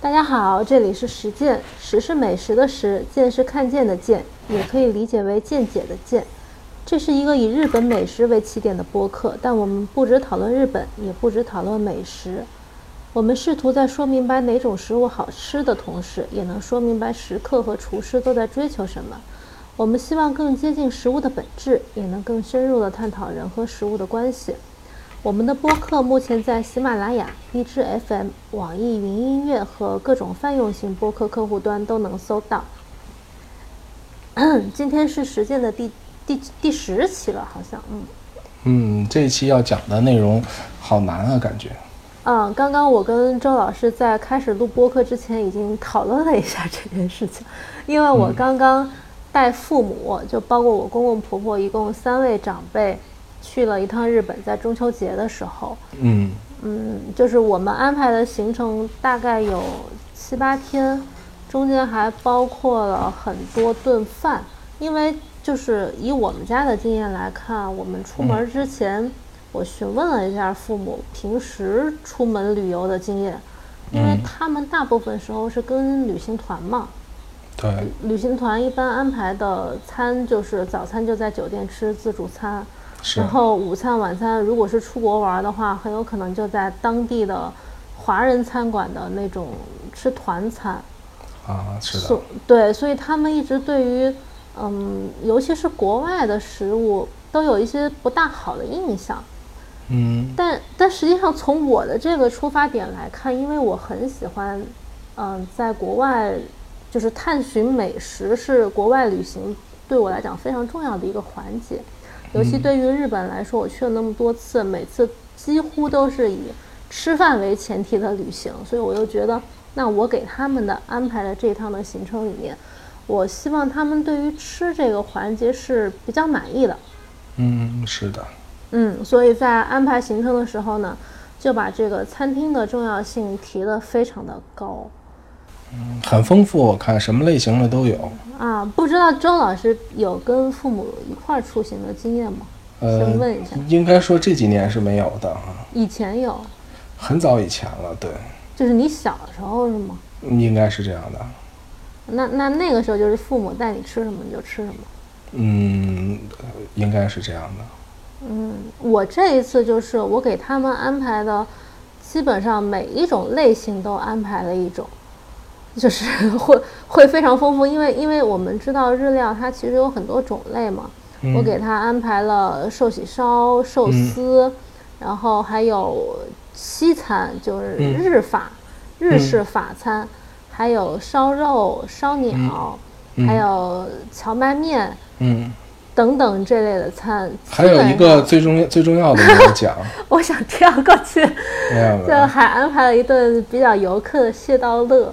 大家好，这里是实践，食是美食的食，见是看见的见，也可以理解为见解的见。这是一个以日本美食为起点的播客，但我们不只讨论日本，也不只讨论美食。我们试图在说明白哪种食物好吃的同时，也能说明白食客和厨师都在追求什么。我们希望更接近食物的本质，也能更深入地探讨人和食物的关系。我们的播客目前在喜马拉雅、荔枝 FM、网易云音乐和各种泛用型播客客户端都能搜到。今天是实践的第第第十期了，好像，嗯嗯，这一期要讲的内容好难啊，感觉。嗯，刚刚我跟周老师在开始录播客之前已经讨论了一下这件事情，因为我刚刚带父母，就包括我公公婆婆，一共三位长辈。去了一趟日本，在中秋节的时候，嗯。嗯，就是我们安排的行程大概有七八天，中间还包括了很多顿饭。因为就是以我们家的经验来看，我们出门之前，我询问了一下父母平时出门旅游的经验，因为他们大部分时候是跟旅行团嘛，对，旅行团一般安排的餐就是早餐就在酒店吃自助餐。然后午餐、晚餐，如果是出国玩的话，很有可能就在当地的华人餐馆的那种吃团餐。啊，是的。对，所以他们一直对于，嗯，尤其是国外的食物，都有一些不大好的印象。嗯。但但实际上，从我的这个出发点来看，因为我很喜欢，嗯，在国外就是探寻美食，是国外旅行对我来讲非常重要的一个环节。尤其对于日本来说，我去了那么多次，每次几乎都是以吃饭为前提的旅行，所以我又觉得，那我给他们的安排的这趟的行程里面，我希望他们对于吃这个环节是比较满意的。嗯，是的。嗯，所以在安排行程的时候呢，就把这个餐厅的重要性提得非常的高。嗯，很丰富，我看什么类型的都有啊。不知道周老师有跟父母一块儿出行的经验吗？先问一下。应该说这几年是没有的啊。以前有。很早以前了，对。就是你小时候是吗？应该是这样的。那那那个时候就是父母带你吃什么你就吃什么。嗯，应该是这样的。嗯，我这一次就是我给他们安排的，基本上每一种类型都安排了一种。就是 会会非常丰富，因为因为我们知道日料它其实有很多种类嘛。我给他安排了寿喜烧、寿司，然后还有西餐，就是日法、日式法餐，还有烧肉、烧鸟，还有荞麦面，嗯，等等这类的餐。还有一个最重要最重要的没有讲，我想跳过去，就还安排了一顿比较游客的蟹道乐。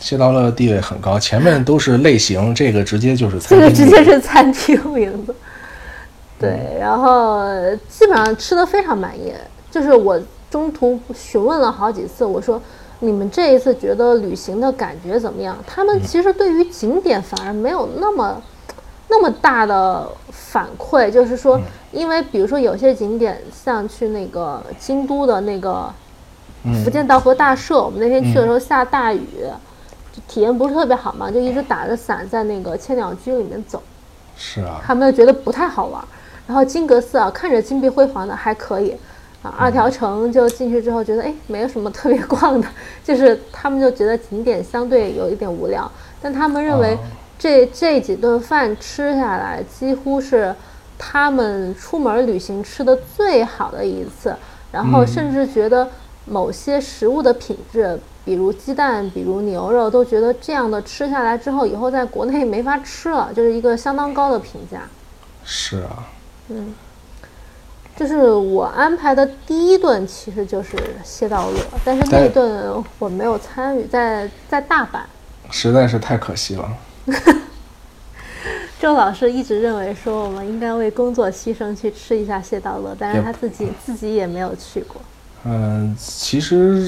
谢道乐地位很高，前面都是类型，这个直接就是餐厅。这个直接是餐厅名字。对，然后基本上吃的非常满意。就是我中途询问了好几次，我说你们这一次觉得旅行的感觉怎么样？他们其实对于景点反而没有那么那么大的反馈，就是说，因为比如说有些景点，像去那个京都的那个福建道和大社，我们那天去的时候下大雨。体验不是特别好嘛，就一直打着伞在那个千鸟居里面走，是啊，他们觉得不太好玩。然后金阁寺啊，看着金碧辉煌的还可以，啊，二条城就进去之后觉得哎，没有什么特别逛的，就是他们就觉得景点相对有一点无聊。但他们认为这这几顿饭吃下来，几乎是他们出门旅行吃的最好的一次，然后甚至觉得某些食物的品质。比如鸡蛋，比如牛肉，都觉得这样的吃下来之后，以后在国内没法吃了，就是一个相当高的评价。是啊，嗯，就是我安排的第一顿其实就是蟹道乐，但是那顿我没有参与，在在大阪，实在是太可惜了。周老师一直认为说我们应该为工作牺牲去吃一下蟹道乐，但是他自己自己也没有去过。嗯，其实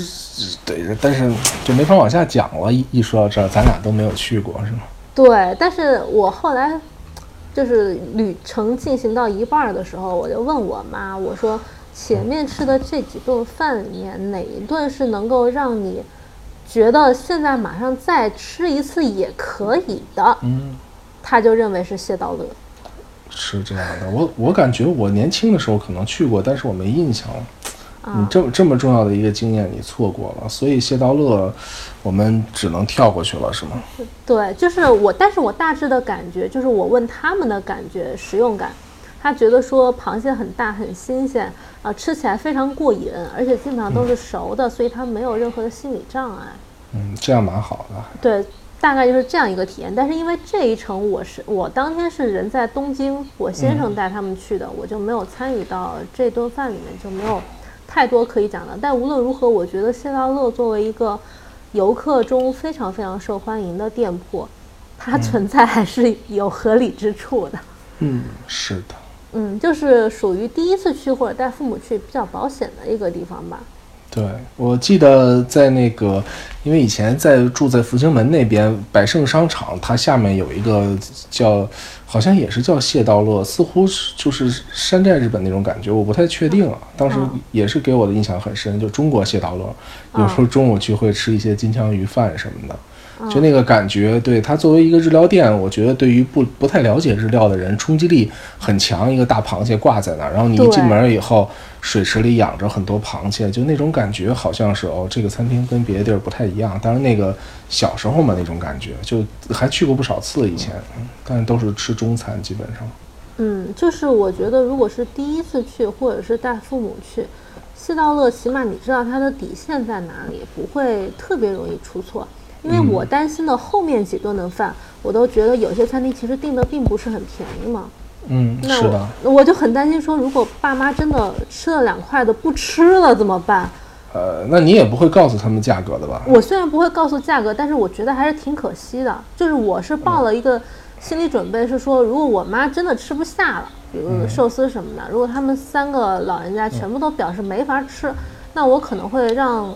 对，但是就没法往下讲了。一一说到这儿，咱俩都没有去过，是吗？对，但是我后来就是旅程进行到一半的时候，我就问我妈，我说前面吃的这几顿饭里面，哪一顿是能够让你觉得现在马上再吃一次也可以的，嗯，她就认为是谢道乐。是这样的。我我感觉我年轻的时候可能去过，但是我没印象了。你啊，这么这么重要的一个经验你错过了，所以谢道乐我们只能跳过去了，是吗？对，就是我，但是我大致的感觉就是我问他们的感觉，食用感，他觉得说螃蟹很大很新鲜啊、吃起来非常过瘾，而且基本上都是熟的，所以他没有任何的心理障碍。嗯，这样蛮好的。对，大概就是这样一个体验。但是因为这一程我是我当天是人在东京，我先生带他们去的，我就没有参与到这顿饭里面，就没有太多可以讲的。但无论如何，我觉得谢道乐作为一个游客中非常非常受欢迎的店铺，它存在还是有合理之处的。嗯，是的。嗯，就是属于第一次去或者带父母去比较保险的一个地方吧。对，我记得在那个，因为以前在住在复兴门那边百盛商场，它下面有一个叫，好像也是叫谢道乐，似乎是就是山寨日本那种感觉，我不太确定啊。当时嗯也是给我的印象很深，就中国谢道乐，有时候中午去会吃一些金枪鱼饭什么的。就那个感觉，对它作为一个日料店，我觉得对于不不太了解日料的人，冲击力很强。一个大螃蟹挂在那儿，然后你一进门以后，水池里养着很多螃蟹，就那种感觉，好像是哦，这个餐厅跟别的地儿不太一样。当然，那个小时候嘛，那种感觉，就还去过不少次以前，嗯但都是吃中餐，基本上。嗯，就是我觉得，如果是第一次去，或者是带父母去，谢道乐起码你知道它的底线在哪里，不会特别容易出错。因为我担心的后面几顿的饭，我都觉得有些餐厅其实订的并不是很便宜嘛。嗯，那是的。我我就很担心说，如果爸妈真的吃了两块的不吃了怎么办？呃，那你也不会告诉他们价格的吧？我虽然不会告诉价格，但是我觉得还是挺可惜的。就是我是抱了一个心理准备，是说如果我妈真的吃不下了，比如寿司什么的，如果他们三个老人家全部都表示没法吃，那我可能会让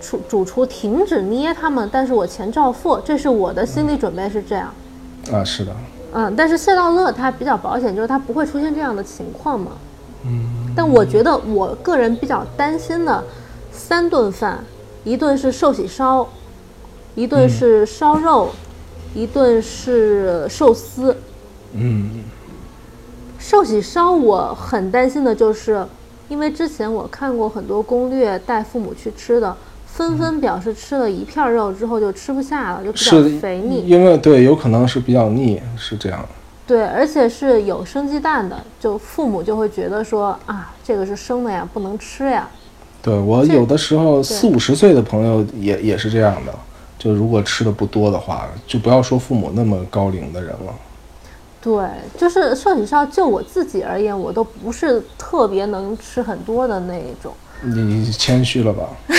厨主厨停止捏他们，但是我钱照付，这是我的心理准备是这样。啊，是的。嗯，但是谢道乐他比较保险，就是他不会出现这样的情况嘛。嗯，但我觉得我个人比较担心的，三顿饭，一顿是寿喜烧，一顿是烧肉，一顿是寿司。嗯寿喜烧我很担心的就是，因为之前我看过很多攻略，带父母去吃的，纷纷表示吃了一片肉之后就吃不下了，就比较肥腻。因为对，有可能是比较腻，是这样。对，而且是有生鸡蛋的，就父母就会觉得说啊，这个是生的呀，不能吃呀。对我有的时候四五十岁的朋友也也是这样的，就如果吃的不多的话，就不要说父母那么高龄的人了。对，就是寿喜烧，就我自己而言，我都不是特别能吃很多的那一种。你谦虚了吧？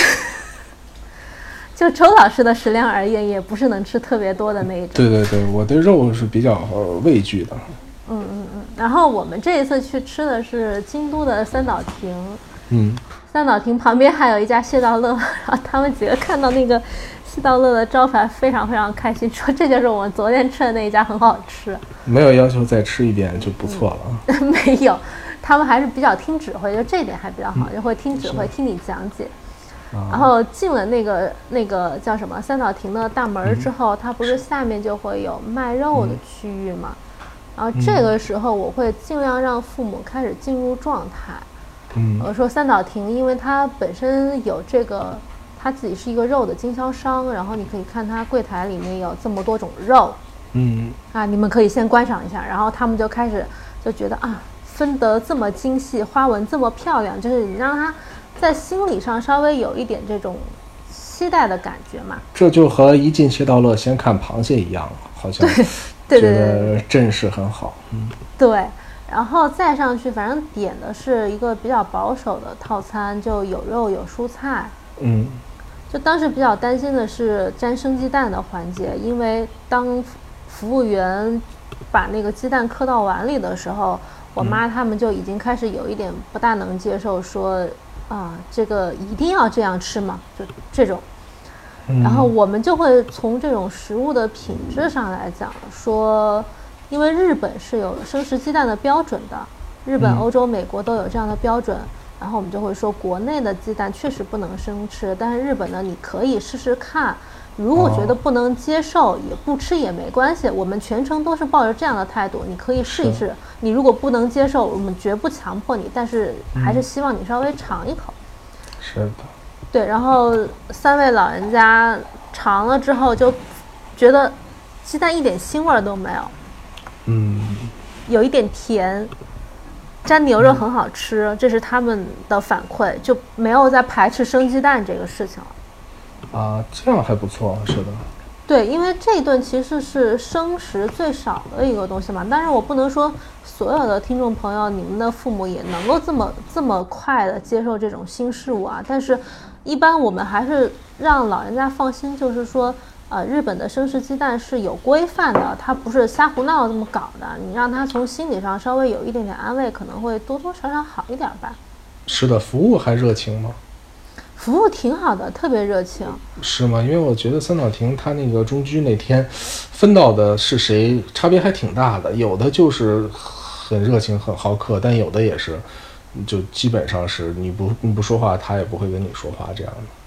就周老师的食量而言，也不是能吃特别多的那一种。对对对，我对肉是比较呃畏惧的。嗯嗯嗯。然后我们这一次去吃的是京都的三岛亭，嗯，三岛亭旁边还有一家谢道乐，然后他们几个看到那个谢道乐的招牌，非常非常开心，说这就是我们昨天吃的那一家，很好吃。没有要求再吃一遍就不错了。没有，他们还是比较听指挥，就这一点还比较好，就会听指挥，听你讲解。然后进了那个那个叫什么三岛亭的大门之后，它不是下面就会有卖肉的区域嘛？然后这个时候我会尽量让父母开始进入状态。嗯。我说三岛亭，因为它本身有这个，它自己是一个肉的经销商，然后你可以看它柜台里面有这么多种肉，嗯。啊，你们可以先观赏一下，然后他们就开始就觉得啊，分得这么精细，花纹这么漂亮，就是你让他在心理上稍微有一点这种期待的感觉嘛。这就和一进谢道乐先看螃蟹一样，好像对对觉得阵势很好。嗯对，然后再上去，反正点的是一个比较保守的套餐，就有肉有蔬菜。嗯就当时比较担心的是沾生鸡蛋的环节，因为当服务员把那个鸡蛋磕到碗里的时候，我妈他们就已经开始有一点不大能接受，说啊，这个一定要这样吃吗？就这种。嗯然后我们就会从这种食物的品质上来讲，说，因为日本是有生食鸡蛋的标准的，日本、嗯欧洲、美国都有这样的标准。然后我们就会说，国内的鸡蛋确实不能生吃，但是日本呢，你可以试试看。如果觉得不能接受，也不吃也没关系。我们全程都是抱着这样的态度，你可以试一试。你如果不能接受，我们绝不强迫你，但是还是希望你稍微尝一口。是的。对，然后三位老人家尝了之后就觉得鸡蛋一点腥味都没有。嗯。有一点甜，沾牛肉很好吃，这是他们的反馈，就没有再排斥生鸡蛋这个事情了。啊，这样还不错，是的。对，因为这一顿其实是生食最少的一个东西嘛。但是我不能说所有的听众朋友，你们的父母也能够这么这么快的接受这种新事物啊。但是，一般我们还是让老人家放心，就是说，呃，日本的生食鸡蛋是有规范的，它不是瞎胡闹这么搞的。你让他从心理上稍微有一点点安慰，可能会多多少少好一点吧。是的，服务还热情吗？服务挺好的，特别热情，是吗？因为我觉得三岛亭他那个中居那天分到的是谁，差别还挺大的。有的就是很热情、很好客，但有的也是，就基本上是你不你不说话，他也不会跟你说话这样的。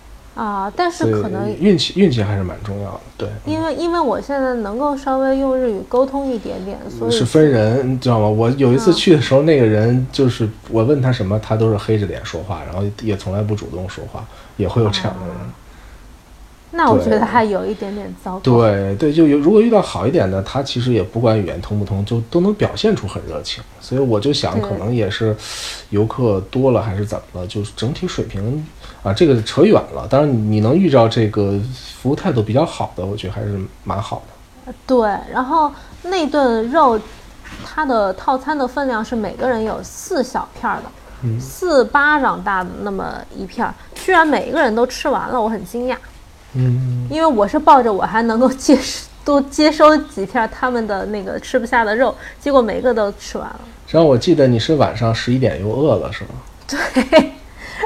啊，但是可能运气运气还是蛮重要的，对。因为因为我现在能够稍微用日语沟通一点点，所以是分人，你知道吗？我有一次去的时候，那个人就是我问他什么，他都是黑着脸说话，然后也从来不主动说话，也会有这样的人。那我觉得还有一点点糟糕。对对，就有如果遇到好一点的，他其实也不管语言通不通，就都能表现出很热情。所以我就想，可能也是游客多了还是怎么了，就是整体水平啊，这个扯远了。当然，你能遇到这个服务态度比较好的，我觉得还是蛮好的。对，然后那顿肉，它的套餐的分量是每个人有四小片的，四巴掌大的那么一片儿，居然每一个人都吃完了，我很惊讶。嗯，因为我是抱着我还能够接 多接收几片他们的那个吃不下的肉，结果每个都吃完了。实际上我记得你是晚上十一点又饿了，是吗？对，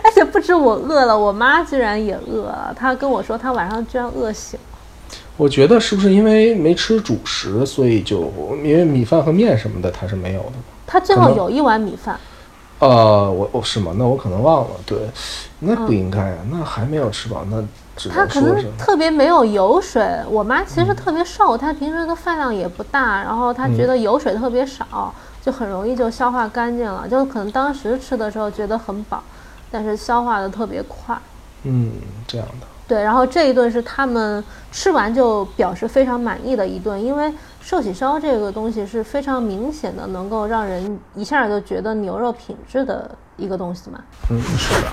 而且不止我饿了，我妈居然也饿了。她跟我说她晚上居然饿醒了。我觉得是不是因为没吃主食，所以就因为米饭和面什么的她是没有的。她最后有一碗米饭。呃，我我是吗？那我可能忘了。对，那不应该啊，那还没有吃饱那。他可能特别没有油水。我妈其实特别瘦，她平时的饭量也不大，然后她觉得油水特别少，就很容易就消化干净了。就可能当时吃的时候觉得很饱，但是消化的特别快。嗯，这样的。对，然后这一顿是他们吃完就表示非常满意的一顿，因为寿喜烧这个东西是非常明显的，能够让人一下就觉得牛肉品质的一个东西嘛。嗯，是的。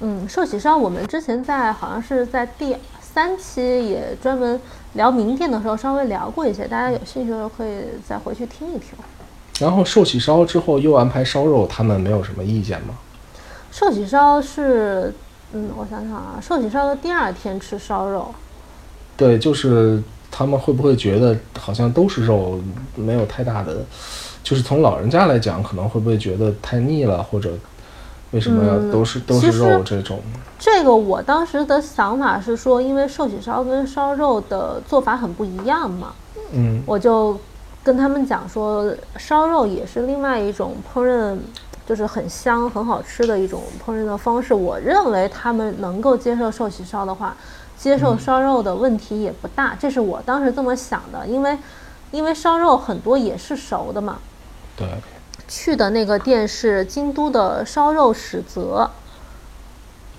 嗯，寿喜烧我们之前在好像是在第三期也专门聊名店的时候稍微聊过一些，大家有兴趣的时候可以再回去听一听。然后寿喜烧之后又安排烧肉，他们没有什么意见吗？寿喜烧是，嗯，我想想啊，寿喜烧的第二天吃烧肉。对，就是他们会不会觉得好像都是肉，没有太大的，就是从老人家来讲，可能会不会觉得太腻了，或者？为什么要都是都是肉这种？这个我当时的想法是说，因为寿喜烧跟烧肉的做法很不一样嘛。嗯，我就跟他们讲说，烧肉也是另外一种烹饪，就是很香很好吃的一种烹饪的方式。我认为他们能够接受寿喜烧的话，接受烧肉的问题也不大。这是我当时这么想的，因为因为烧肉很多也是熟的嘛。对。去的那个店是京都的烧肉史泽，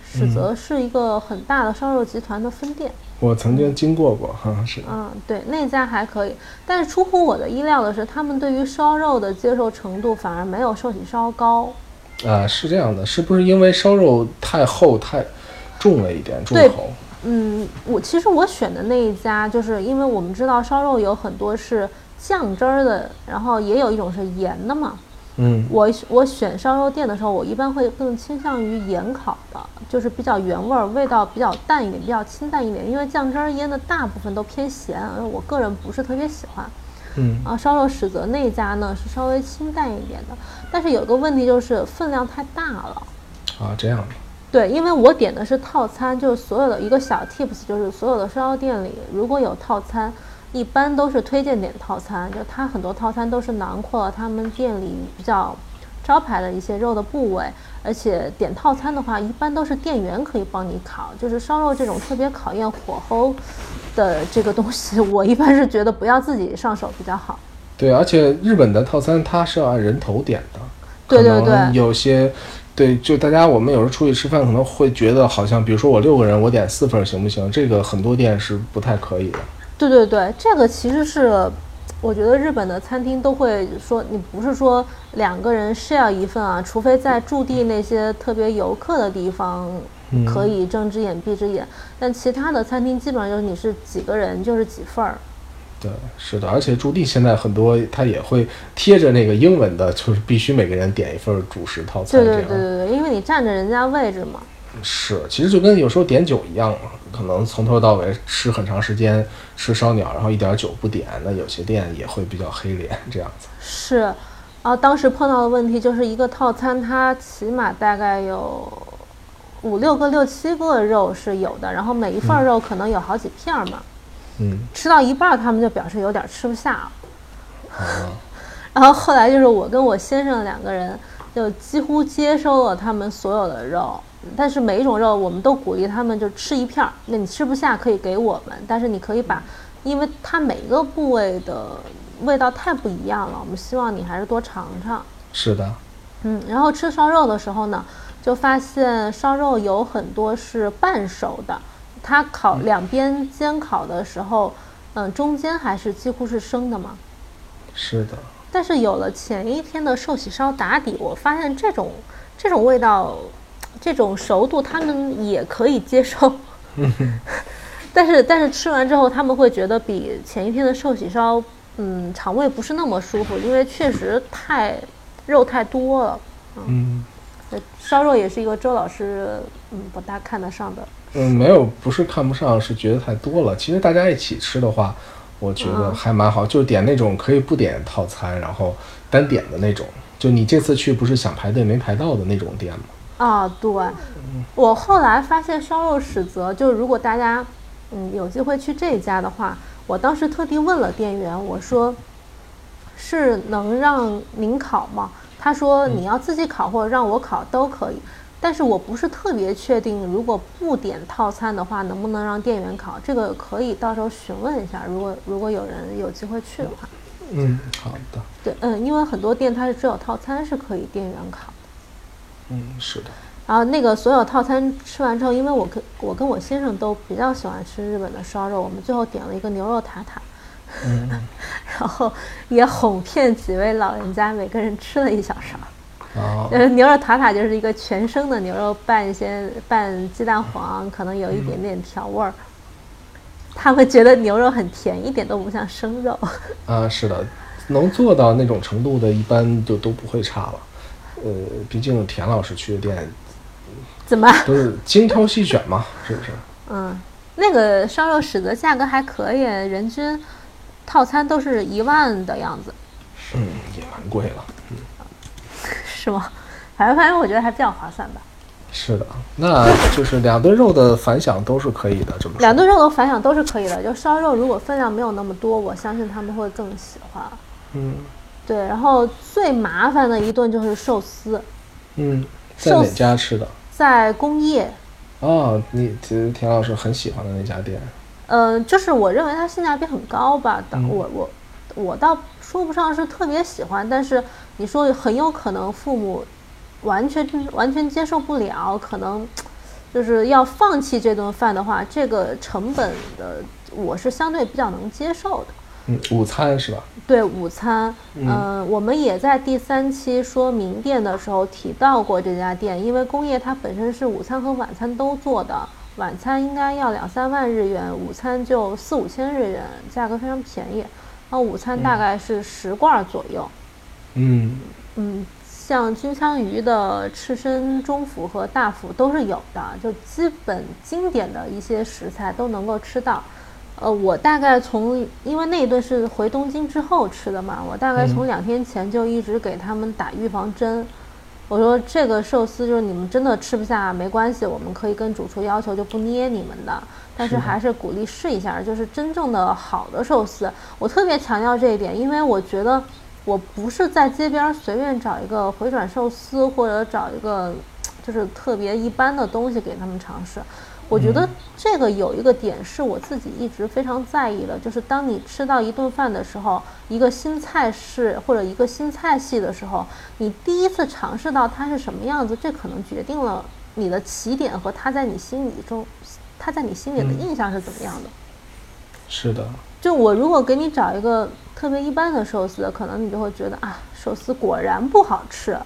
史泽是一个很大的烧肉集团的分店。我曾经经过过，好像是。嗯，对，那家还可以，但是出乎我的意料的是，他们对于烧肉的接受程度反而没有寿喜烧高。啊，是这样的，是不是因为烧肉太厚太重了一点，重口？嗯，我其实我选的那一家，就是因为我们知道烧肉有很多是酱汁儿的，然后也有一种是盐的嘛。嗯，我我选烧肉店的时候，我一般会更倾向于盐烤的，就是比较原味儿，味道比较淡一点，比较清淡一点。因为酱汁腌的大部分都偏咸，我个人不是特别喜欢。嗯，啊，烧肉史泽那家呢是稍微清淡一点的，但是有个问题就是分量太大了。啊，这样。对，因为我点的是套餐，就是所有的一个小 tips，就是所有的烧肉店里如果有套餐。一般都是推荐点套餐，就它很多套餐都是囊括了他们店里比较招牌的一些肉的部位。而且点套餐的话，一般都是店员可以帮你烤，就是烧肉这种特别考验火候的这个东西，我一般是觉得不要自己上手比较好。对，而且日本的套餐它是要按人头点的，对对对，有些。对，就大家我们有时候出去吃饭，可能会觉得好像，比如说我六个人，我点四份行不行？这个很多店是不太可以的。对对对，这个其实是，我觉得日本的餐厅都会说，你不是说两个人 share 一份啊，除非在驻地那些特别游客的地方可以睁只眼闭只眼，但其他的餐厅基本上就是你是几个人就是几份儿。对，是的，而且驻地现在很多，他也会贴着那个英文的，就是必须每个人点一份主食套餐。对对对对对，因为你占着人家位置嘛。是，其实就跟有时候点酒一样嘛，可能从头到尾吃很长时间吃烧鸟，然后一点酒不点，那有些店也会比较黑脸这样子。是，啊，当时碰到的问题就是一个套餐，它起码大概有五六个、六七个肉是有的，然后每一份肉可能有好几片嘛。嗯，吃到一半，他们就表示有点吃不下。然后后来就是我跟我先生两个人，就几乎接收了他们所有的肉，但是每一种肉我们都鼓励他们就吃一片儿。那你吃不下可以给我们，但是你可以把，因为它每个部位的味道太不一样了，我们希望你还是多尝尝。是的。嗯，然后吃烧肉的时候呢，就发现烧肉有很多是半熟的。它烤两边煎烤的时候，嗯，中间还是几乎是生的嘛。是的。但是有了前一天的寿喜烧打底，我发现这种这种味道，这种熟度他们也可以接受。但是但是吃完之后，他们会觉得比前一天的寿喜烧，嗯，肠胃不是那么舒服，因为确实太肉太多了。嗯。烧肉也是一个周老师嗯不大看得上的。嗯，没有，不是看不上，是觉得太多了。其实大家一起吃的话，我觉得还蛮好，就点那种可以不点套餐，然后单点的那种。就你这次去不是想排队没排到的那种店吗？啊，对。我后来发现烧肉史则，就如果大家嗯有机会去这家的话，我当时特地问了店员，我说是能让您烤吗？他说你要自己烤或者让我烤都可以。但是我不是特别确定，如果不点套餐的话，能不能让店员烤？这个可以到时候询问一下。如果如果有人有机会去的话，嗯，好的。对，嗯，因为很多店它是只有套餐是可以店员烤的。嗯，是的。然后那个所有套餐吃完之后，因为我跟我跟我先生都比较喜欢吃日本的烧肉，我们最后点了一个牛肉塔塔。嗯。然后也哄骗几位老人家，每个人吃了一小勺。呃，牛肉塔塔就是一个全生的牛肉拌一些拌鸡蛋黄，可能有一点点调味儿。他们觉得牛肉很甜，一点都不像生肉。啊，是的，能做到那种程度的，一般就都不会差了。呃，毕竟田老师去的店，怎么都是精挑细选嘛，是不是？嗯，那个烧肉使得价格还可以，人均套餐都是一万的样子。嗯，也蛮贵了。嗯。是吗？反正反正我觉得还比较划算吧。是的，那就是两顿肉的反响都是可以的，这么两顿肉的反响都是可以的。就烧肉如果分量没有那么多，我相信他们会更喜欢。嗯，对。然后最麻烦的一顿就是寿司。嗯，在哪家吃的？在工业。哦，你其实田老师很喜欢的那家店。嗯，就是我认为它性价比很高吧。我我我倒说不上是特别喜欢，但是。你说很有可能父母完全完全接受不了，可能就是要放弃这顿饭的话，这个成本的我是相对比较能接受的。嗯，午餐是吧？对，午餐。嗯，我们也在第三期说名店的时候提到过这家店，因为工业它本身是午餐和晚餐都做的，晚餐应该要两三万日元，午餐就四五千日元，价格非常便宜。那午餐大概是十罐左右。嗯嗯，像金枪鱼的赤身中腹和大腹都是有的，就基本经典的一些食材都能够吃到。呃，我大概从因为那一顿是回东京之后吃的嘛，我大概从两天前就一直给他们打预防针。我说这个寿司就是你们真的吃不下没关系，我们可以跟主厨要求就不捏你们的，但是还是鼓励试一下，就是真正的好的寿司。我特别强调这一点，因为我觉得。我不是在街边随便找一个回转寿司，或者找一个就是特别一般的东西给他们尝试。我觉得这个有一个点是我自己一直非常在意的，就是当你吃到一顿饭的时候，一个新菜式或者一个新菜系的时候，你第一次尝试到它是什么样子，这可能决定了你的起点和它在你心里中，它在你心里的印象是怎么样的。是的，就我如果给你找一个特别一般的寿司，可能你就会觉得啊，寿司果然不好吃，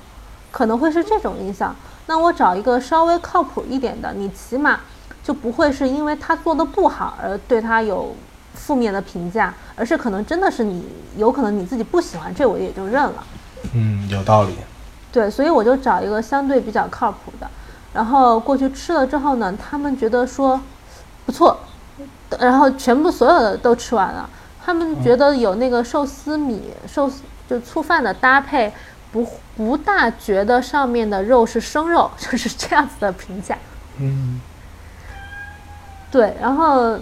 可能会是这种印象。那我找一个稍微靠谱一点的，你起码。就不会是因为他做的不好而对他有负面的评价，而是可能真的是你有可能你自己不喜欢，这我也就认了。嗯，有道理。对，所以我就找一个相对比较靠谱的，然后过去吃了之后呢，他们觉得说不错，然后全部所有的都吃完了，他们觉得有那个寿司米寿司就醋饭的搭配，不不大觉得上面的肉是生肉，就是这样子的评价。嗯。对，然后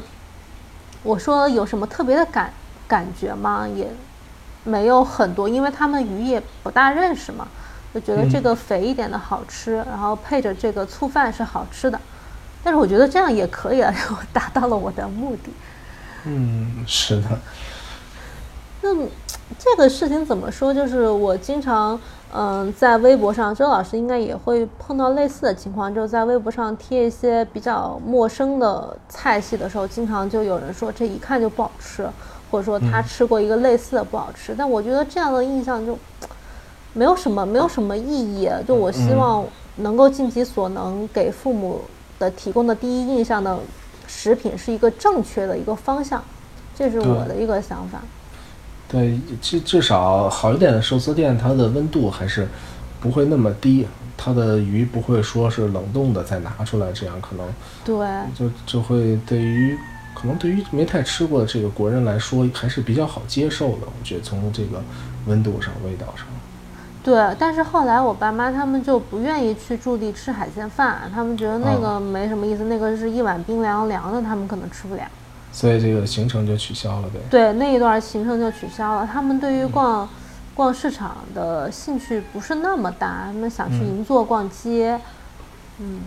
我说有什么特别的感感觉吗？也没有很多，因为他们鱼也不大认识嘛，就觉得这个肥一点的好吃，然后配着这个醋饭是好吃的。但是我觉得这样也可以了，我达到了我的目的。嗯，是的。那这个事情怎么说？就是我经常。嗯，在微博上，周老师应该也会碰到类似的情况，就是在微博上贴一些比较陌生的菜系的时候，经常就有人说这一看就不好吃，或者说他吃过一个类似的不好吃。但我觉得这样的印象就没有什么，没有什么意义。就我希望能够尽己所能，给父母的提供的第一印象的食品是一个正确的一个方向，这是我的一个想法。对，至至少好一点的寿司店，它的温度还是不会那么低，它的鱼不会说是冷冻的再拿出来，这样可能对，就就会对于可能对于没太吃过的这个国人来说还是比较好接受的。我觉得从这个温度上、味道上，对。但是后来我爸妈他们就不愿意去驻地吃海鲜饭，他们觉得那个没什么意思，那个是一碗冰凉凉的，他们可能吃不了。所以这个行程就取消了呗。对，那一段行程就取消了。他们对于逛逛市场的兴趣不是那么大，他们想去银座逛街，嗯，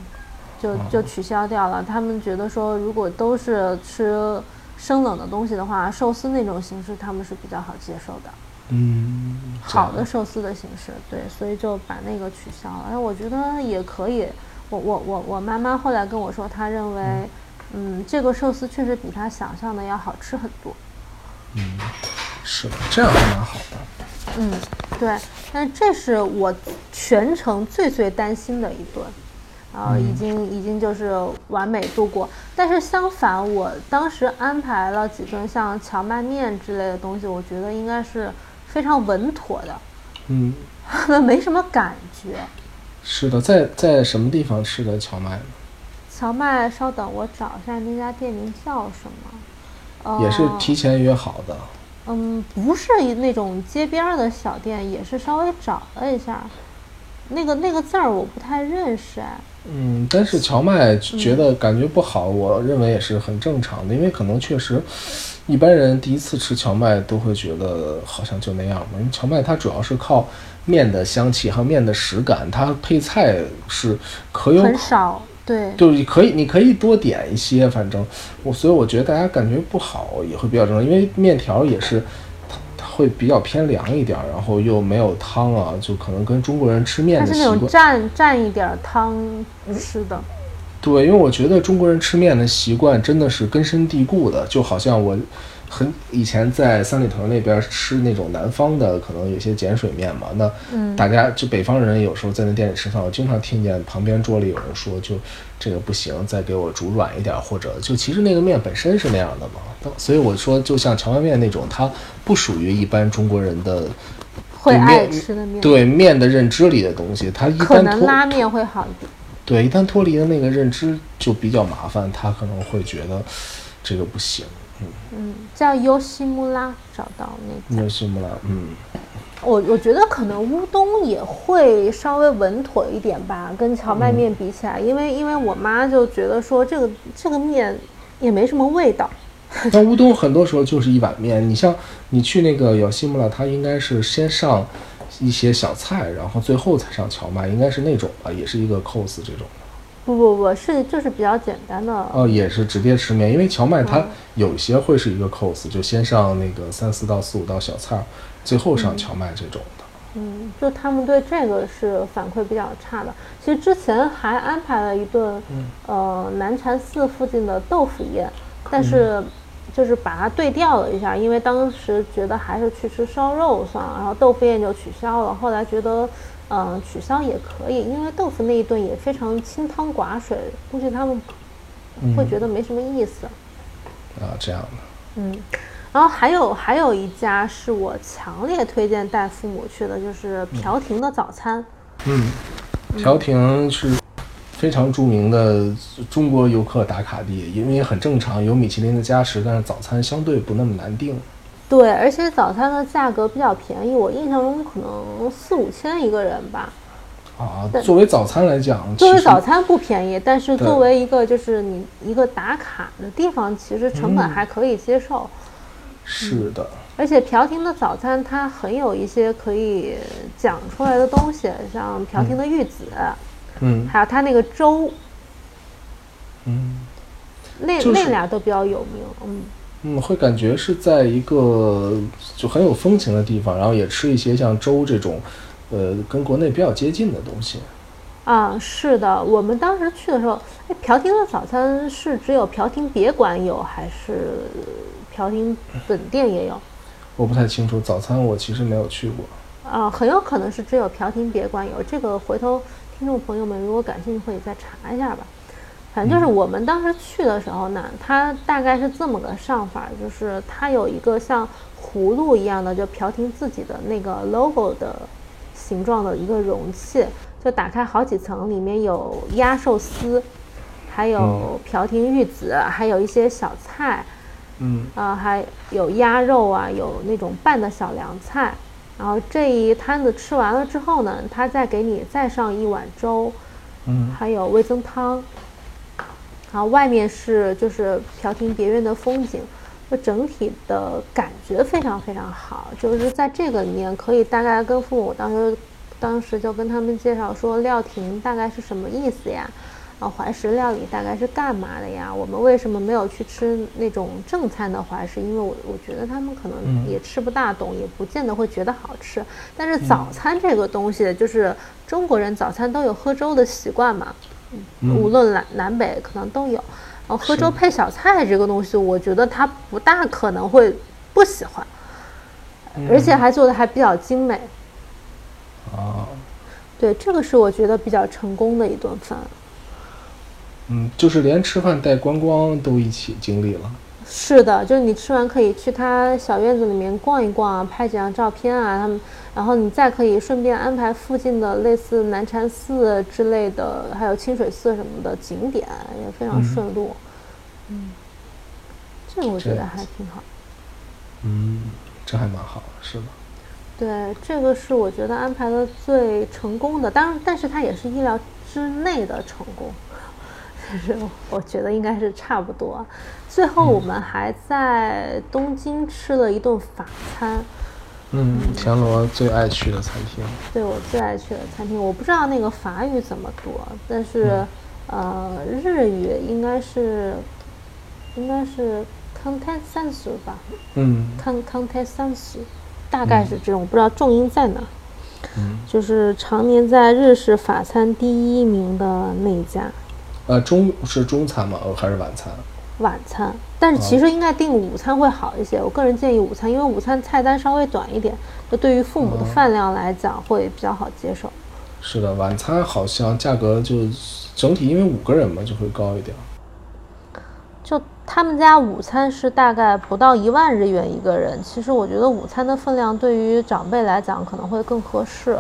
就就取消掉了。他们觉得说，如果都是吃生冷的东西的话，寿司那种形式他们是比较好接受的。嗯，好的寿司的形式，对，所以就把那个取消了。哎，我觉得也可以。我我我我妈妈后来跟我说，她认为。嗯，这个寿司确实比他想象的要好吃很多。嗯，是的，这样还蛮好的。嗯，对，但这是我全程最最担心的一顿，然后已经已经就是完美度过。但是相反，我当时安排了几顿像荞麦面之类的东西，我觉得应该是非常稳妥的。嗯，没什么感觉。是的，在在什么地方吃的荞麦？荞麦，稍等，我找一下那家店名叫什么？也是提前约好的。嗯，不是那种街边的小店，也是稍微找了一下，那个那个字儿我不太认识哎。嗯，但是荞麦觉得感觉不好，我认为也是很正常的，因为可能确实一般人第一次吃荞麦都会觉得好像就那样嘛。因为荞麦它主要是靠面的香气和面的实感，它配菜是可有很少。对，就是可以，你可以多点一些，反正我，所以我觉得大家感觉不好也会比较正常，因为面条也是，它它会比较偏凉一点，然后又没有汤啊，就可能跟中国人吃面的习惯，蘸蘸一点汤吃的。对，因为我觉得中国人吃面的习惯真的是根深蒂固的，就好像我。很以前在三里屯那边吃那种南方的，可能有些碱水面嘛。那大家就北方人有时候在那店里吃饭，我经常听见旁边桌里有人说，就这个不行，再给我煮软一点，或者就其实那个面本身是那样的嘛。所以我说，就像荞麦面那种，它不属于一般中国人的会爱吃的面，对面的认知里的东西，它一般可能拉面会好一点。对，一旦脱离了那个认知就比较麻烦，他可能会觉得这个不行。嗯，叫优西木拉，找到那个优西木拉。嗯，我我觉得可能乌冬也会稍微稳妥一点吧，跟荞麦面比起来，因为因为我妈就觉得说这个这个面也没什么味道，那乌冬很多时候就是一碗面。你像你去那个有西木拉，它应该是先上一些小菜，然后最后才上荞麦，应该是那种吧，也是一个 cos 这种。不不不是，就是比较简单的。哦，也是直接吃面，因为荞麦它有些会是一个 cos，就先上那个三四道四五道小菜，最后上荞麦这种的。嗯，就他们对这个是反馈比较差的。其实之前还安排了一顿，呃，南禅寺附近的豆腐宴，但是就是把它对调了一下，因为当时觉得还是去吃烧肉算了，然后豆腐宴就取消了。后来觉得。嗯，取消也可以，因为豆腐那一顿也非常清汤寡水，估计他们会觉得没什么意思。啊，这样的。嗯，然后还有还有一家是我强烈推荐带父母去的，就是朴婷的早餐。嗯，朴婷是非常著名的中国游客打卡地，因为很正常，有米其林的加持，但是早餐相对不那么难订。对，而且早餐的价格比较便宜，我印象中可能四五千一个人吧。啊，作为早餐来讲，作为早餐不便宜，但是作为一个就是你一个打卡的地方，其实成本还可以接受。是的。而且朴廷的早餐它很有一些可以讲出来的东西，像朴廷的玉子，嗯，还有它那个粥，嗯，那那俩都比较有名，嗯。嗯，会感觉是在一个就很有风情的地方，然后也吃一些像粥这种，呃，跟国内比较接近的东西。啊，是的，我们当时去的时候，哎，朴廷的早餐是只有朴廷别馆有，还是朴廷本店也有？我不太清楚，早餐我其实没有去过。啊，很有可能是只有朴廷别馆有，这个回头听众朋友们如果感兴趣，可以再查一下吧。反正就是我们当时去的时候呢，它大概是这么个上法，就是它有一个像葫芦一样的，就朴婷自己的那个 logo 的形状的一个容器，就打开好几层，里面有鸭寿司，还有朴婷玉子，还有一些小菜，嗯，啊，还有鸭肉啊，有那种拌的小凉菜，然后这一摊子吃完了之后呢，他再给你再上一碗粥，嗯，还有味增汤。然后外面是就是朴亭别院的风景，就整体的感觉非常非常好。就是在这个里面，可以大概跟父母当时当时就跟他们介绍说，料亭大概是什么意思呀？啊，怀石料理大概是干嘛的呀？我们为什么没有去吃那种正餐的怀石？因为我我觉得他们可能也吃不大懂，也不见得会觉得好吃。但是早餐这个东西，就是中国人早餐都有喝粥的习惯嘛。无论南南北可能都有，然后喝粥配小菜这个东西，我觉得他不大可能会不喜欢，而且还做的还比较精美。啊，对，这个是我觉得比较成功的一顿饭。嗯，就是连吃饭带观光都一起经历了。是的，就是你吃完可以去他小院子里面逛一逛啊，拍几张照片啊，他们。然后你再可以顺便安排附近的类似南禅寺之类的，还有清水寺什么的景点，也非常顺路。嗯，这个我觉得还挺好。嗯，这还蛮好，是吧。对，这个是我觉得安排的最成功的，当然，但是它也是意料之内的成功。就 是我觉得应该是差不多。最后我们还在东京吃了一顿法餐。嗯，嗯田螺最爱去的餐厅。对我最爱去的餐厅，我不知道那个法语怎么读，但是，呃，日语应该是，应该是 contents 吧？嗯，con contents，大概是这种，我不知道重音在哪。嗯，就是常年在日式法餐第一名的那一家。呃，中是中餐吗？还是晚餐？晚餐，但是其实应该订午餐会好一些。我个人建议午餐，因为午餐菜单稍微短一点，就对于父母的饭量来讲会比较好接受。是的，晚餐好像价格就整体因为五个人嘛就会高一点。就他们家午餐是大概不到一万日元一个人，其实我觉得午餐的分量对于长辈来讲可能会更合适。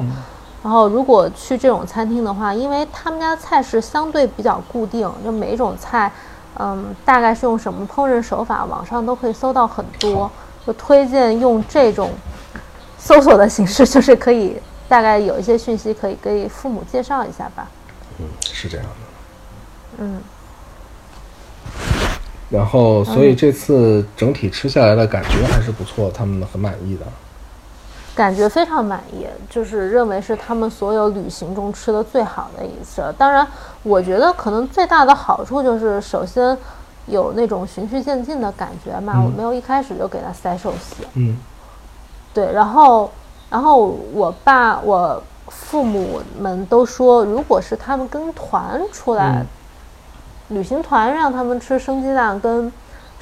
然后如果去这种餐厅的话，因为他们家菜是相对比较固定，就每一种菜。嗯，大概是用什么烹饪手法？网上都可以搜到很多，就推荐用这种搜索的形式，就是可以大概有一些讯息可以给父母介绍一下吧。嗯，是这样的。嗯，然后，所以这次整体吃下来的感觉还是不错，他们很满意的。感觉非常满意，就是认为是他们所有旅行中吃的最好的一次。当然，我觉得可能最大的好处就是，首先有那种循序渐进的感觉嘛，我没有一开始就给他塞寿司。嗯，对，然后，然后我爸我父母们都说，如果是他们跟团出来，旅行团让他们吃生鸡蛋跟。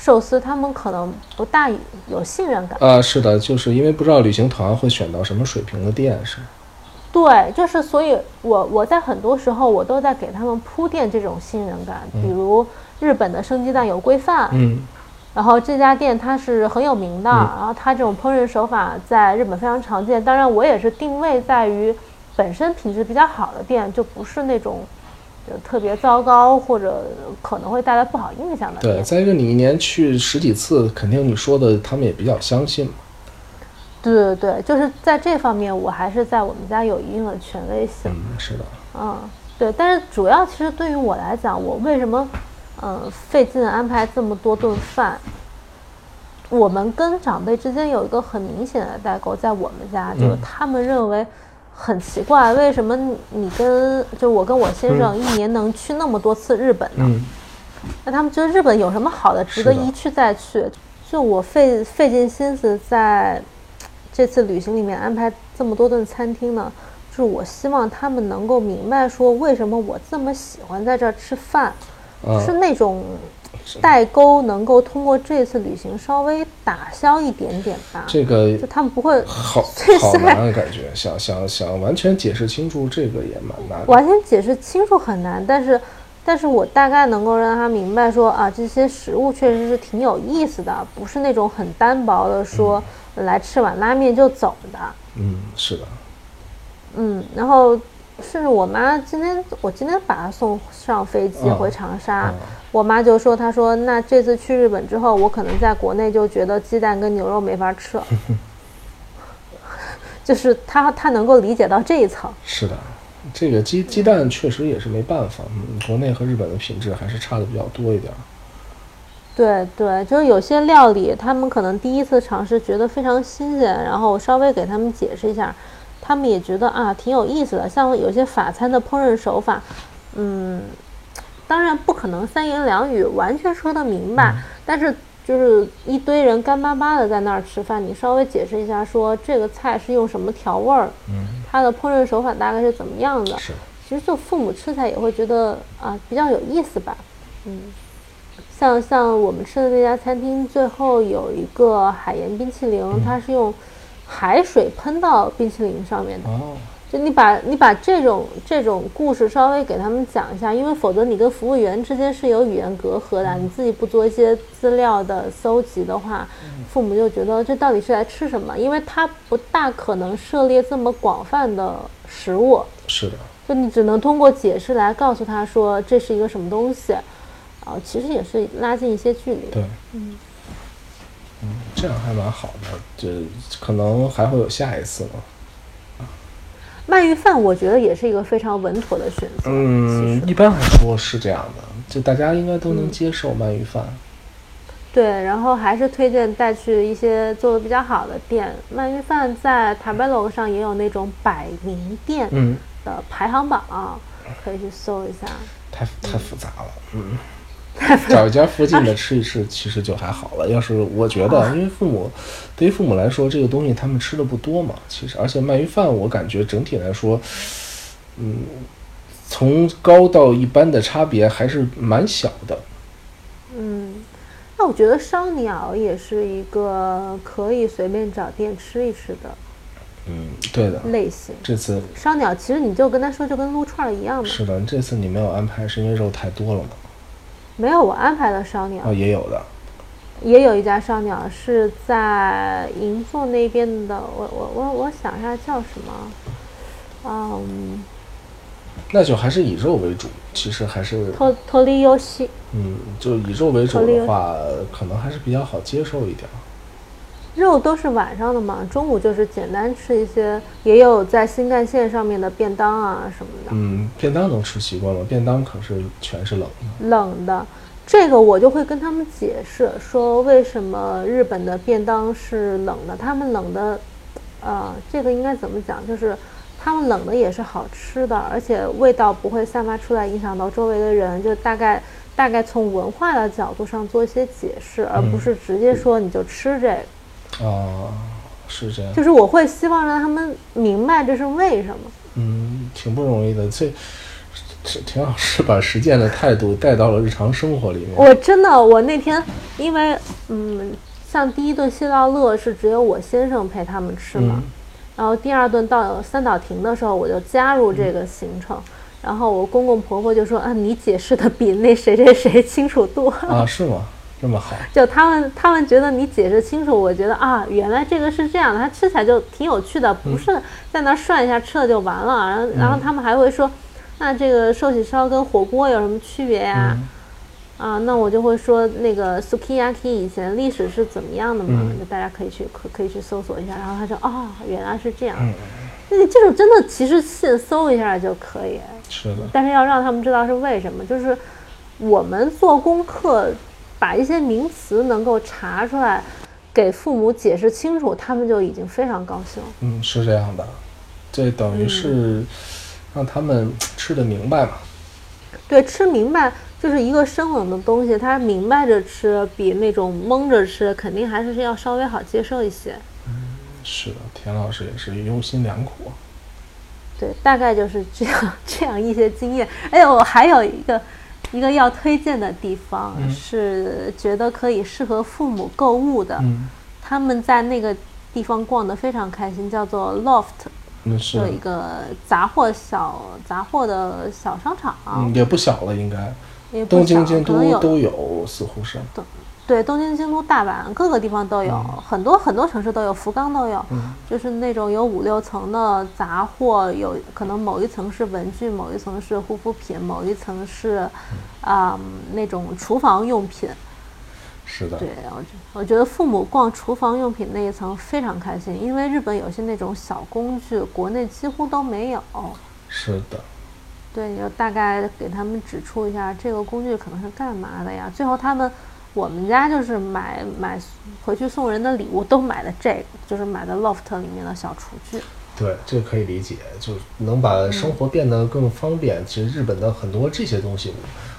寿司，他们可能不大有信任感。啊，是的，就是因为不知道旅行团会选到什么水平的店，是对，就是所以，我我在很多时候我都在给他们铺垫这种信任感。比如日本的生鸡蛋有规范，嗯，然后这家店它是很有名的，然后它这种烹饪手法在日本非常常见。当然，我也是定位在于本身品质比较好的店，就不是那种。特别糟糕，或者可能会带来不好印象的。对，再一个，你一年去十几次，肯定你说的他们也比较相信嘛。对对对，就是在这方面，我还是在我们家有一定的权威性。嗯，是的。嗯，对，但是主要其实对于我来讲，我为什么嗯费劲安排这么多顿饭？我们跟长辈之间有一个很明显的代沟，在我们家就是他们认为。很奇怪，为什么你跟就我跟我先生一年能去那么多次日本呢？那他们觉得日本有什么好的，值得一去再去？就我费费尽心思在这次旅行里面安排这么多顿餐厅呢，就是我希望他们能够明白说，为什么我这么喜欢在这儿吃饭，是那种。代沟能够通过这次旅行稍微打消一点点吧。这个就他们不会好 好难感觉，想想想完全解释清楚这个也蛮难。完全解释清楚很难，但是，但是我大概能够让他明白说啊，这些食物确实是挺有意思的，不是那种很单薄的说来吃碗拉面就走的。嗯，是的。嗯，然后甚至我妈今天，我今天把她送上飞机回长沙。我妈就说：“她说，那这次去日本之后，我可能在国内就觉得鸡蛋跟牛肉没法吃了。就是她她能够理解到这一层。是的，这个鸡鸡蛋确实也是没办法，嗯，国内和日本的品质还是差的比较多一点。对对，就是有些料理，他们可能第一次尝试觉得非常新鲜，然后稍微给他们解释一下，他们也觉得啊挺有意思的。像有些法餐的烹饪手法，嗯。”当然不可能三言两语完全说得明白，但是就是一堆人干巴巴的在那儿吃饭，你稍微解释一下，说这个菜是用什么调味儿，嗯，它的烹饪手法大概是怎么样的？是，其实就父母吃起来也会觉得啊比较有意思吧，嗯，像像我们吃的那家餐厅，最后有一个海盐冰淇淋，它是用海水喷到冰淇淋上面的。哦。就你把你把这种这种故事稍微给他们讲一下，因为否则你跟服务员之间是有语言隔阂的。你自己不做一些资料的搜集的话，父母就觉得这到底是来吃什么？因为他不大可能涉猎这么广泛的食物。是的。就你只能通过解释来告诉他说这是一个什么东西，啊，其实也是拉近一些距离。对，嗯，嗯，这样还蛮好的，这可能还会有下一次呢。鳗鱼饭我觉得也是一个非常稳妥的选择。嗯，一般来说是这样的，就大家应该都能接受鳗鱼饭。对，然后还是推荐带去一些做的比较好的店。鳗鱼饭在塔贝楼上也有那种百名店的排行榜，可以去搜一下。太太复杂了，嗯。找一家附近的吃一吃，其实就还好了。要是我觉得，因为父母对于父母来说，这个东西他们吃的不多嘛。其实，而且鳗鱼饭，我感觉整体来说，嗯，从高到一般的差别还是蛮小的。嗯，那我觉得烧鸟也是一个可以随便找店吃一吃的。嗯，对的。类型。这次烧鸟其实你就跟他说，就跟撸串一样嘛。是的，这次你没有安排，是因为肉太多了吗？没有，我安排的烧鸟。哦，也有的，也有一家烧鸟是在银座那边的。我我我我想一下叫什么？嗯，那就还是以肉为主。其实还是脱脱离游戏。嗯，就以肉为主的话，可能还是比较好接受一点。肉都是晚上的嘛，中午就是简单吃一些，也有在新干线上面的便当啊什么的。嗯，便当能吃习惯了，便当可是全是冷的。冷的，这个我就会跟他们解释说，为什么日本的便当是冷的，他们冷的，呃，这个应该怎么讲？就是他们冷的也是好吃的，而且味道不会散发出来，影响到周围的人。就大概大概从文化的角度上做一些解释，而不是直接说你就吃这个。啊，是这样。就是我会希望让他们明白这是为什么。嗯，挺不容易的，这这挺好，是把实践的态度带到了日常生活里面。我真的，我那天因为嗯，像第一顿谢道乐是只有我先生陪他们吃嘛，嗯然后第二顿到三岛亭的时候，我就加入这个行程。然后我公公婆婆就说：“啊，你解释的比那谁谁谁清楚多。啊，是吗？这么好？就他们他们觉得你解释清楚，我觉得啊，原来这个是这样的，它吃起来就挺有趣的，不是在那涮一下吃了就完了。然后然后他们还会说，那这个寿喜烧跟火锅有什么区别呀？嗯啊，那我就会说那个 sukiyaki 以前历史是怎么样的嘛？嗯就大家可以去可可以去搜索一下。然后他说哦，原来是这样。嗯，那你这种真的其实现搜一下就可以，是的，但是要让他们知道是为什么，就是我们做功课，把一些名词能够查出来，给父母解释清楚，他们就已经非常高兴。嗯，是这样的，这等于是让他们吃的明白嘛。对，吃明白就是一个生冷的东西，他明白着吃，比那种蒙着吃，肯定还是要稍微好接受一些。嗯是的，田老师也是用心良苦。对，大概就是这样这样一些经验。哎，我还有一个一个要推荐的地方，嗯是觉得可以适合父母购物的。嗯，他们在那个地方逛得非常开心，叫做 Loft，那是有，一个杂货小杂货的小商场，嗯，也不小了，应该。东京、京都都有，似乎是。对，东京、京都、大阪各个地方都有，很多很多城市都有，福冈都有，嗯就是那种有五六层的杂货，有可能某一层是文具，某一层是护肤品，某一层是啊、那种厨房用品。是的。对，我觉我觉得父母逛厨房用品那一层非常开心，因为日本有些那种小工具，国内几乎都没有。是的。对，你就大概给他们指出一下这个工具可能是干嘛的呀？最后他们，我们家就是买买回去送人的礼物都买的这个，就是买的 Loft 里面的小厨具。对，这个可以理解，就能把生活变得更方便。其实日本的很多这些东西，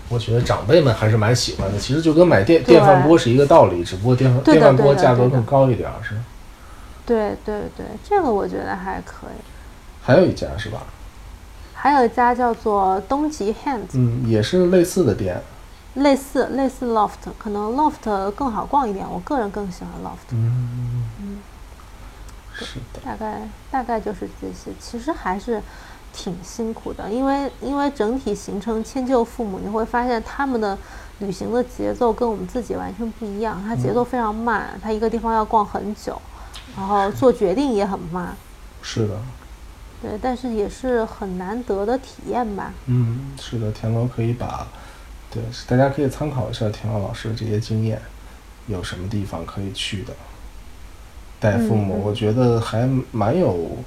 我觉得长辈们还是蛮喜欢的。其实就跟买电电饭锅是一个道理，只不过电饭电饭锅价格更高一点儿，是。对对对，这个我觉得还可以。还有一家是吧？还有一家叫做东极 Hands，嗯，也是类似的店。类似类似 Loft，可能 Loft 更好逛一点，我个人更喜欢 Loft。嗯嗯，是的，大概大概就是这些，其实还是挺辛苦的，因为因为整体行程迁就父母，你会发现他们的旅行的节奏跟我们自己完全不一样，他节奏非常慢，他一个地方要逛很久，然后做决定也很慢，是的，对，但是也是很难得的体验吧。嗯，是的，田螺可以把，对，大家可以参考一下田浩老师的这些经验，有什么地方可以去的。带父母，我觉得还蛮有，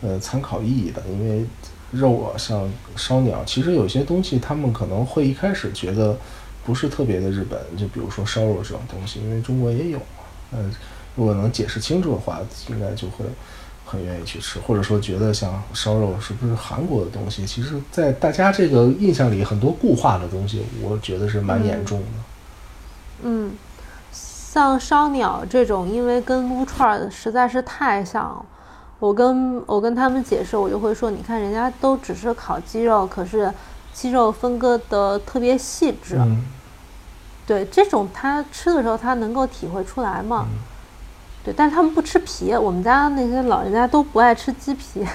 呃，参考意义的。因为肉啊，像烧鸟，其实有些东西他们可能会一开始觉得不是特别的日本，就比如说烧肉这种东西，因为中国也有嘛。嗯、如果能解释清楚的话，应该就会很愿意去吃，或者说觉得像烧肉是不是韩国的东西？其实，在大家这个印象里，很多固化的东西，我觉得是蛮严重的。嗯，像烧鸟这种，因为跟撸串儿实在是太像了。我跟我跟他们解释，我就会说，你看人家都只是烤鸡肉，可是鸡肉分割的特别细致。嗯，对，这种他吃的时候他能够体会出来嘛。嗯对，但是他们不吃皮，我们家那些老人家都不爱吃鸡皮。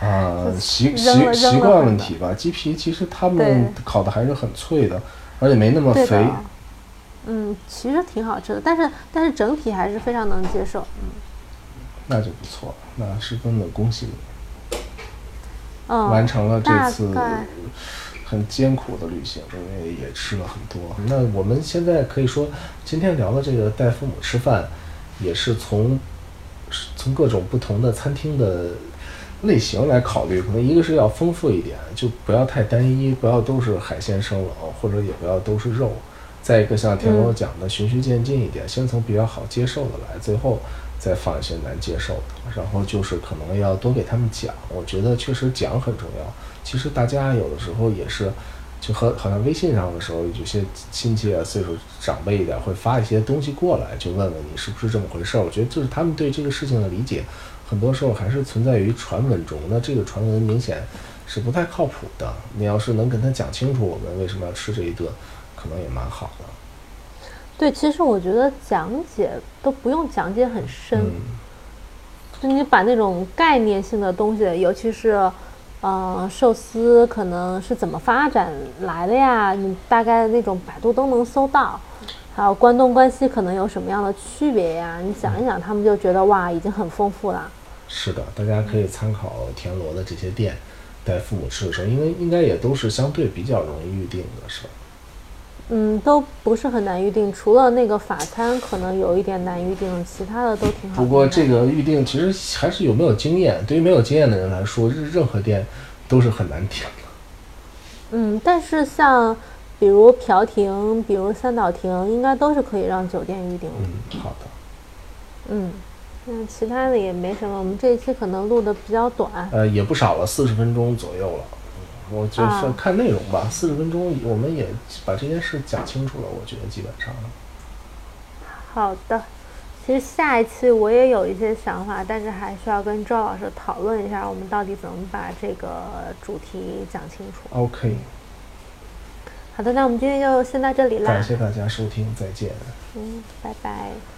啊，习习习惯问题吧。鸡皮其实他们烤的还是很脆的，而且没那么肥。。嗯，其实挺好吃的，但是但是整体还是非常能接受。嗯那就不错，那十分的恭喜你，嗯，完成了这次很艰苦的旅行，因为也吃了很多。那我们现在可以说，今天聊的这个带父母吃饭，也是从从各种不同的餐厅的类型来考虑，可能一个是要丰富一点，就不要太单一，不要都是海鲜生冷，或者也不要都是肉。再一个像田螺讲的，循序渐进一点，先从比较好接受的来，最后再放一些难接受的。然后就是可能要多给他们讲，我觉得确实讲很重要。其实大家有的时候也是，就和好像微信上的时候，有些亲戚啊，岁数长辈一点会发一些东西过来，就问问你是不是这么回事儿。我觉得就是他们对这个事情的理解，很多时候还是存在于传闻中。那这个传闻明显是不太靠谱的。你要是能跟他讲清楚，我们为什么要吃这一顿，可能也蛮好的。对，其实我觉得讲解都不用讲解很深，嗯就你把那种概念性的东西，尤其是，嗯，寿司可能是怎么发展来的呀？你大概那种百度都能搜到。还有关东关西可能有什么样的区别呀？你想一想，他们就觉得哇，已经很丰富了。是的，大家可以参考田螺的这些店，带父母吃的时候，因为应该也都是相对比较容易预定的，是吧？嗯，都不是很难预定，除了那个法餐可能有一点难预定，其他的都挺好。不过这个预定其实还是有没有经验，对于没有经验的人来说，任任何店都是很难订的。嗯，但是像比如朴亭，比如三岛亭，应该都是可以让酒店预定的。嗯，好的。嗯，那其他的也没什么，我们这一期可能录的比较短。呃，也不少了，四十分钟左右了。嗯我就是啊看内容吧，四十分钟我们也把这件事讲清楚了，我觉得基本上。好的，其实下一期我也有一些想法，但是还需要跟周老师讨论一下，我们到底怎么把这个主题讲清楚。OK，好的，那我们今天就先到这里啦感。谢大家收听，再见。嗯，拜拜。